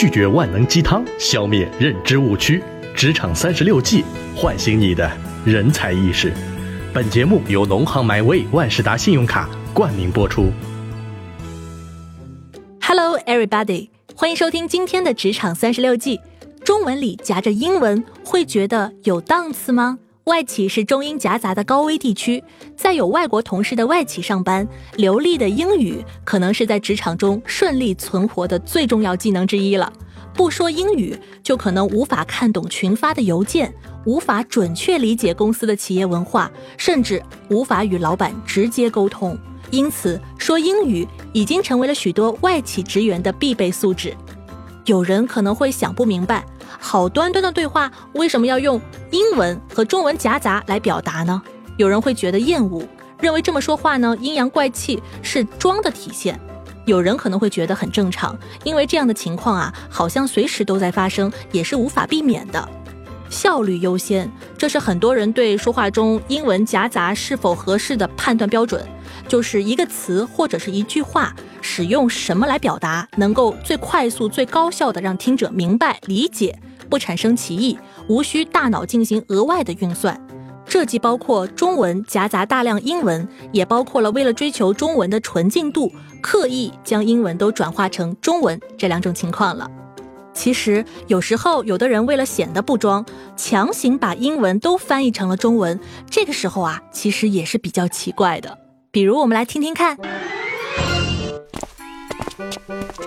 拒绝万能鸡汤，消灭认知误区。职场三十六计，唤醒你的人才意识。本节目由农行 MyWay 万事达信用卡冠名播出。Hello, everybody！欢迎收听今天的职场三十六计。中文里夹着英文，会觉得有档次吗？外企是中英夹杂的高危地区，在有外国同事的外企上班，流利的英语可能是在职场中顺利存活的最重要技能之一了。不说英语，就可能无法看懂群发的邮件，无法准确理解公司的企业文化，甚至无法与老板直接沟通。因此，说英语已经成为了许多外企职员的必备素质。有人可能会想不明白。好端端的对话，为什么要用英文和中文夹杂来表达呢？有人会觉得厌恶，认为这么说话呢阴阳怪气，是装的体现。有人可能会觉得很正常，因为这样的情况啊，好像随时都在发生，也是无法避免的。效率优先，这是很多人对说话中英文夹杂是否合适的判断标准，就是一个词或者是一句话。使用什么来表达，能够最快速、最高效的让听者明白、理解，不产生歧义，无需大脑进行额外的运算。这既包括中文夹杂大量英文，也包括了为了追求中文的纯净度，刻意将英文都转化成中文这两种情况了。其实有时候，有的人为了显得不装，强行把英文都翻译成了中文，这个时候啊，其实也是比较奇怪的。比如，我们来听听看。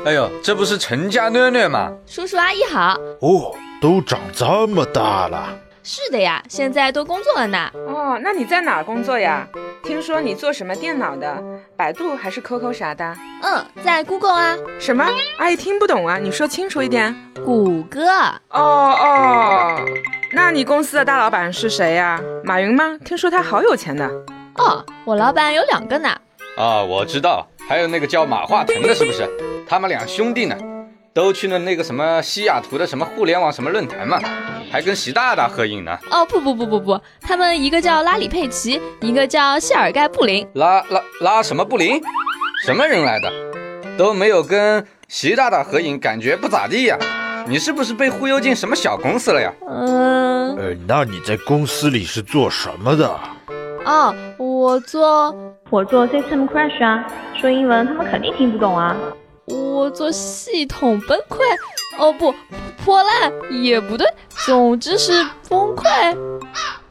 哎呦，这不是陈家囡囡吗？叔叔阿姨好。哦，都长这么大了。是的呀，现在都工作了呢。哦，那你在哪工作呀？听说你做什么电脑的？百度还是 QQ 啥的？嗯，在 Google 啊。什么？阿姨听不懂啊，你说清楚一点。谷歌。哦哦，那你公司的大老板是谁呀？马云吗？听说他好有钱的。哦，我老板有两个呢。啊，我知道。还有那个叫马化腾的，是不是？他们俩兄弟呢，都去了那个什么西雅图的什么互联网什么论坛嘛，还跟习大大合影呢。哦不不不不不，他们一个叫拉里佩奇，一个叫谢尔盖布林。拉拉拉什么布林？什么人来的？都没有跟习大大合影，感觉不咋地呀。你是不是被忽悠进什么小公司了呀？嗯。呃，那你在公司里是做什么的？哦，我做我做 system crash 啊，说英文他们肯定听不懂啊。我做系统崩溃，哦不，破烂也不对，总之是崩溃。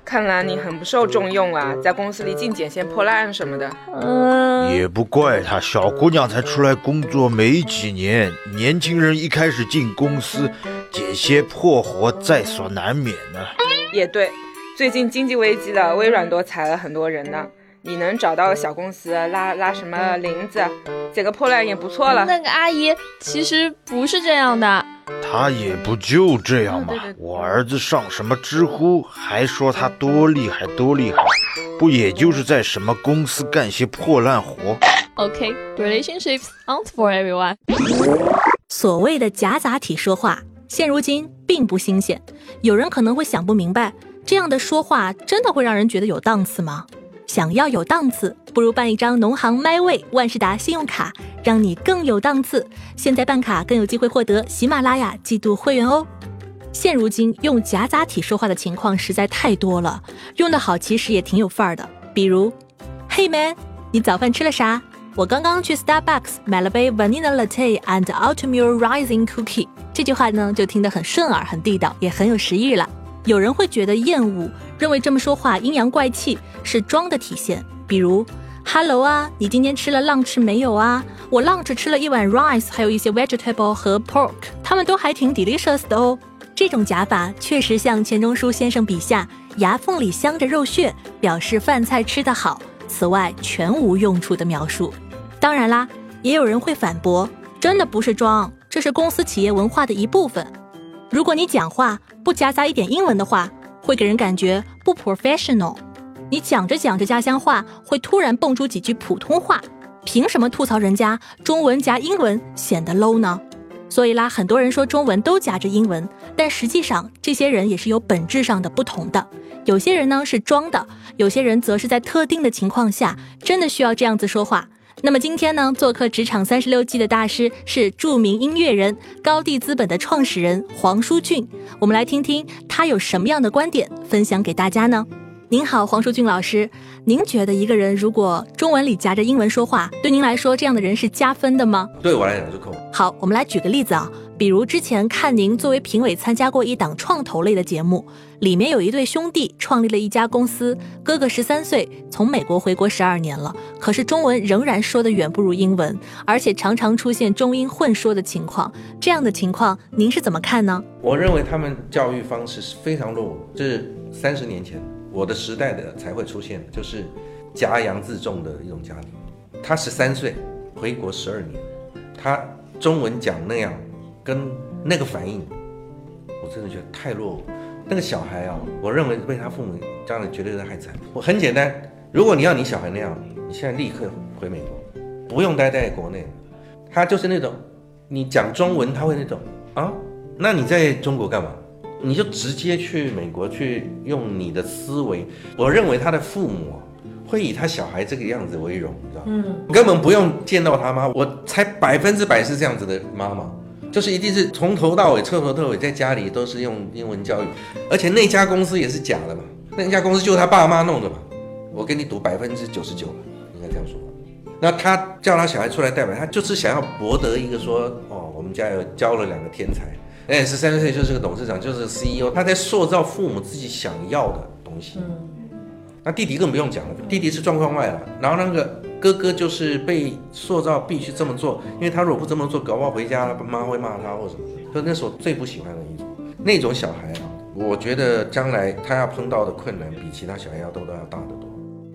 看来你很不受重用啊，在公司里净捡些破烂什么的。嗯，也不怪他，小姑娘才出来工作没几年，年轻人一开始进公司捡些破活在所难免呢。也对。最近经济危机了，微软都裁了很多人呢。你能找到小公司拉拉什么林子，捡个破烂也不错了。那个阿姨其实不是这样的，她也不就这样嘛。我儿子上什么知乎，还说他多厉害多厉害，不也就是在什么公司干些破烂活？OK，relationships aren't for everyone。所谓的夹杂体说话，现如今并不新鲜。有人可能会想不明白。这样的说话真的会让人觉得有档次吗？想要有档次，不如办一张农行 MyWay 万事达信用卡，让你更有档次。现在办卡更有机会获得喜马拉雅季度会员哦。现如今用夹杂体说话的情况实在太多了，用得好其实也挺有范儿的。比如，Hey man，你早饭吃了啥？我刚刚去 Starbucks 买了杯 Vanilla Latte and Oatmeal Rising Cookie。这句话呢就听得很顺耳、很地道，也很有食欲了。有人会觉得厌恶，认为这么说话阴阳怪气，是装的体现。比如，Hello 啊，你今天吃了 lunch 没有啊？我 lunch 吃了一碗 rice，还有一些 vegetable 和 pork，他们都还挺 delicious 的哦。这种夹法确实像钱钟书先生笔下牙缝里镶着肉屑，表示饭菜吃得好。此外全无用处的描述。当然啦，也有人会反驳，真的不是装，这是公司企业文化的一部分。如果你讲话不夹杂一点英文的话，会给人感觉不 professional。你讲着讲着家乡话，会突然蹦出几句普通话，凭什么吐槽人家中文夹英文显得 low 呢？所以啦，很多人说中文都夹着英文，但实际上这些人也是有本质上的不同的。有些人呢是装的，有些人则是在特定的情况下真的需要这样子说话。那么今天呢，做客职场三十六计的大师是著名音乐人高地资本的创始人黄舒骏。我们来听听他有什么样的观点分享给大家呢？您好，黄淑俊老师，您觉得一个人如果中文里夹着英文说话，对您来说这样的人是加分的吗？对我来讲是扣。好，我们来举个例子啊，比如之前看您作为评委参加过一档创投类的节目，里面有一对兄弟创立了一家公司，哥哥十三岁，从美国回国十二年了，可是中文仍然说的远不如英文，而且常常出现中英混说的情况。这样的情况您是怎么看呢？我认为他们教育方式是非常落伍，这是三十年前我的时代的才会出现，就是家洋自重的一种家庭。他十三岁回国十二年，他中文讲那样，跟那个反应，我真的觉得太落伍。那个小孩啊，我认为被他父母将来绝对是害惨。我很简单，如果你要你小孩那样，你现在立刻回美国，不用待在国内。他就是那种，你讲中文他会那种啊，那你在中国干嘛？你就直接去美国去用你的思维。我认为他的父母啊，会以他小孩这个样子为荣，你知道吗？嗯，根本不用见到他妈，我才百分之百是这样子的妈妈。就是一定是从头到尾、彻头彻尾在家里都是用英文教育，而且那家公司也是假的嘛，那家公司就是他爸妈弄的嘛，我跟你赌百分之九十九了，应该这样说。那他叫他小孩出来代表，他就是想要博得一个说，哦，我们家有教了两个天才，哎，十三岁就是个董事长，就是 CEO，他在塑造父母自己想要的东西。那弟弟更不用讲了，弟弟是状况外了，然后那个。哥哥就是被塑造必须这么做，因为他如果不这么做，搞不好回家妈会骂他或什么。所以那是我最不喜欢的一种那种小孩啊，我觉得将来他要碰到的困难比其他小孩要都都要大得多。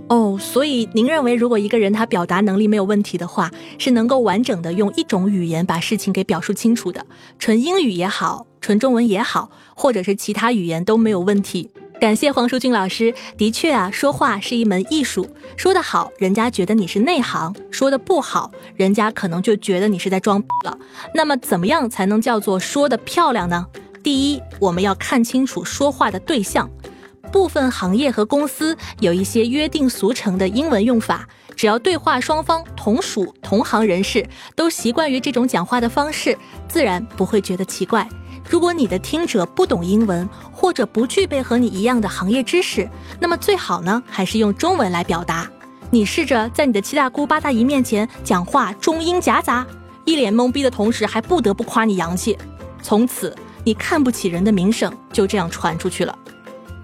哦，所以您认为，如果一个人他表达能力没有问题的话，是能够完整的用一种语言把事情给表述清楚的，纯英语也好，纯中文也好，或者是其他语言都没有问题。感谢黄淑君老师。的确啊，说话是一门艺术，说得好，人家觉得你是内行；说的不好，人家可能就觉得你是在装逼了。那么，怎么样才能叫做说的漂亮呢？第一，我们要看清楚说话的对象。部分行业和公司有一些约定俗成的英文用法，只要对话双方同属同行人士，都习惯于这种讲话的方式，自然不会觉得奇怪。如果你的听者不懂英文，或者不具备和你一样的行业知识，那么最好呢还是用中文来表达。你试着在你的七大姑八大姨面前讲话中英夹杂，一脸懵逼的同时还不得不夸你洋气，从此你看不起人的名声就这样传出去了。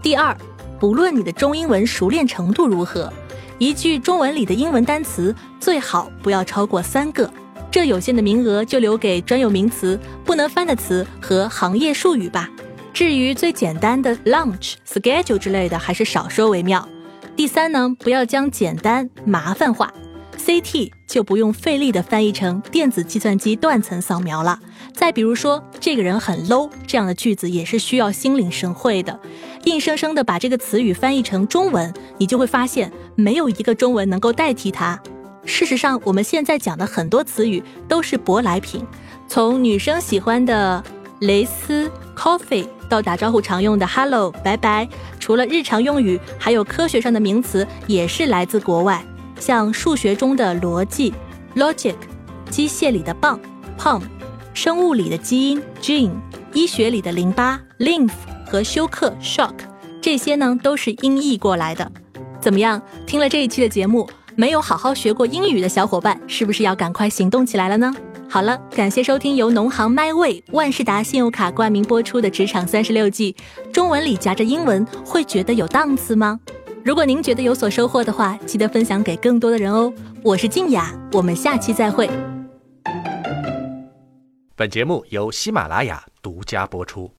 第二，不论你的中英文熟练程度如何，一句中文里的英文单词最好不要超过三个。这有限的名额就留给专有名词、不能翻的词和行业术语吧。至于最简单的 lunch、schedule 之类的，还是少说为妙。第三呢，不要将简单麻烦化，CT 就不用费力的翻译成电子计算机断层扫描了。再比如说，这个人很 low 这样的句子也是需要心领神会的。硬生生的把这个词语翻译成中文，你就会发现没有一个中文能够代替它。事实上，我们现在讲的很多词语都是舶来品，从女生喜欢的蕾丝、coffee 到打招呼常用的 hello、拜拜。除了日常用语，还有科学上的名词也是来自国外，像数学中的逻辑 logic、机械里的棒 pump、生物里的基因 gene、医学里的淋巴 lymph 和休克 shock，这些呢都是音译过来的。怎么样？听了这一期的节目？没有好好学过英语的小伙伴，是不是要赶快行动起来了呢？好了，感谢收听由农行 MyWay 万事达信用卡冠名播出的《职场三十六计》，中文里夹着英文，会觉得有档次吗？如果您觉得有所收获的话，记得分享给更多的人哦。我是静雅，我们下期再会。本节目由喜马拉雅独家播出。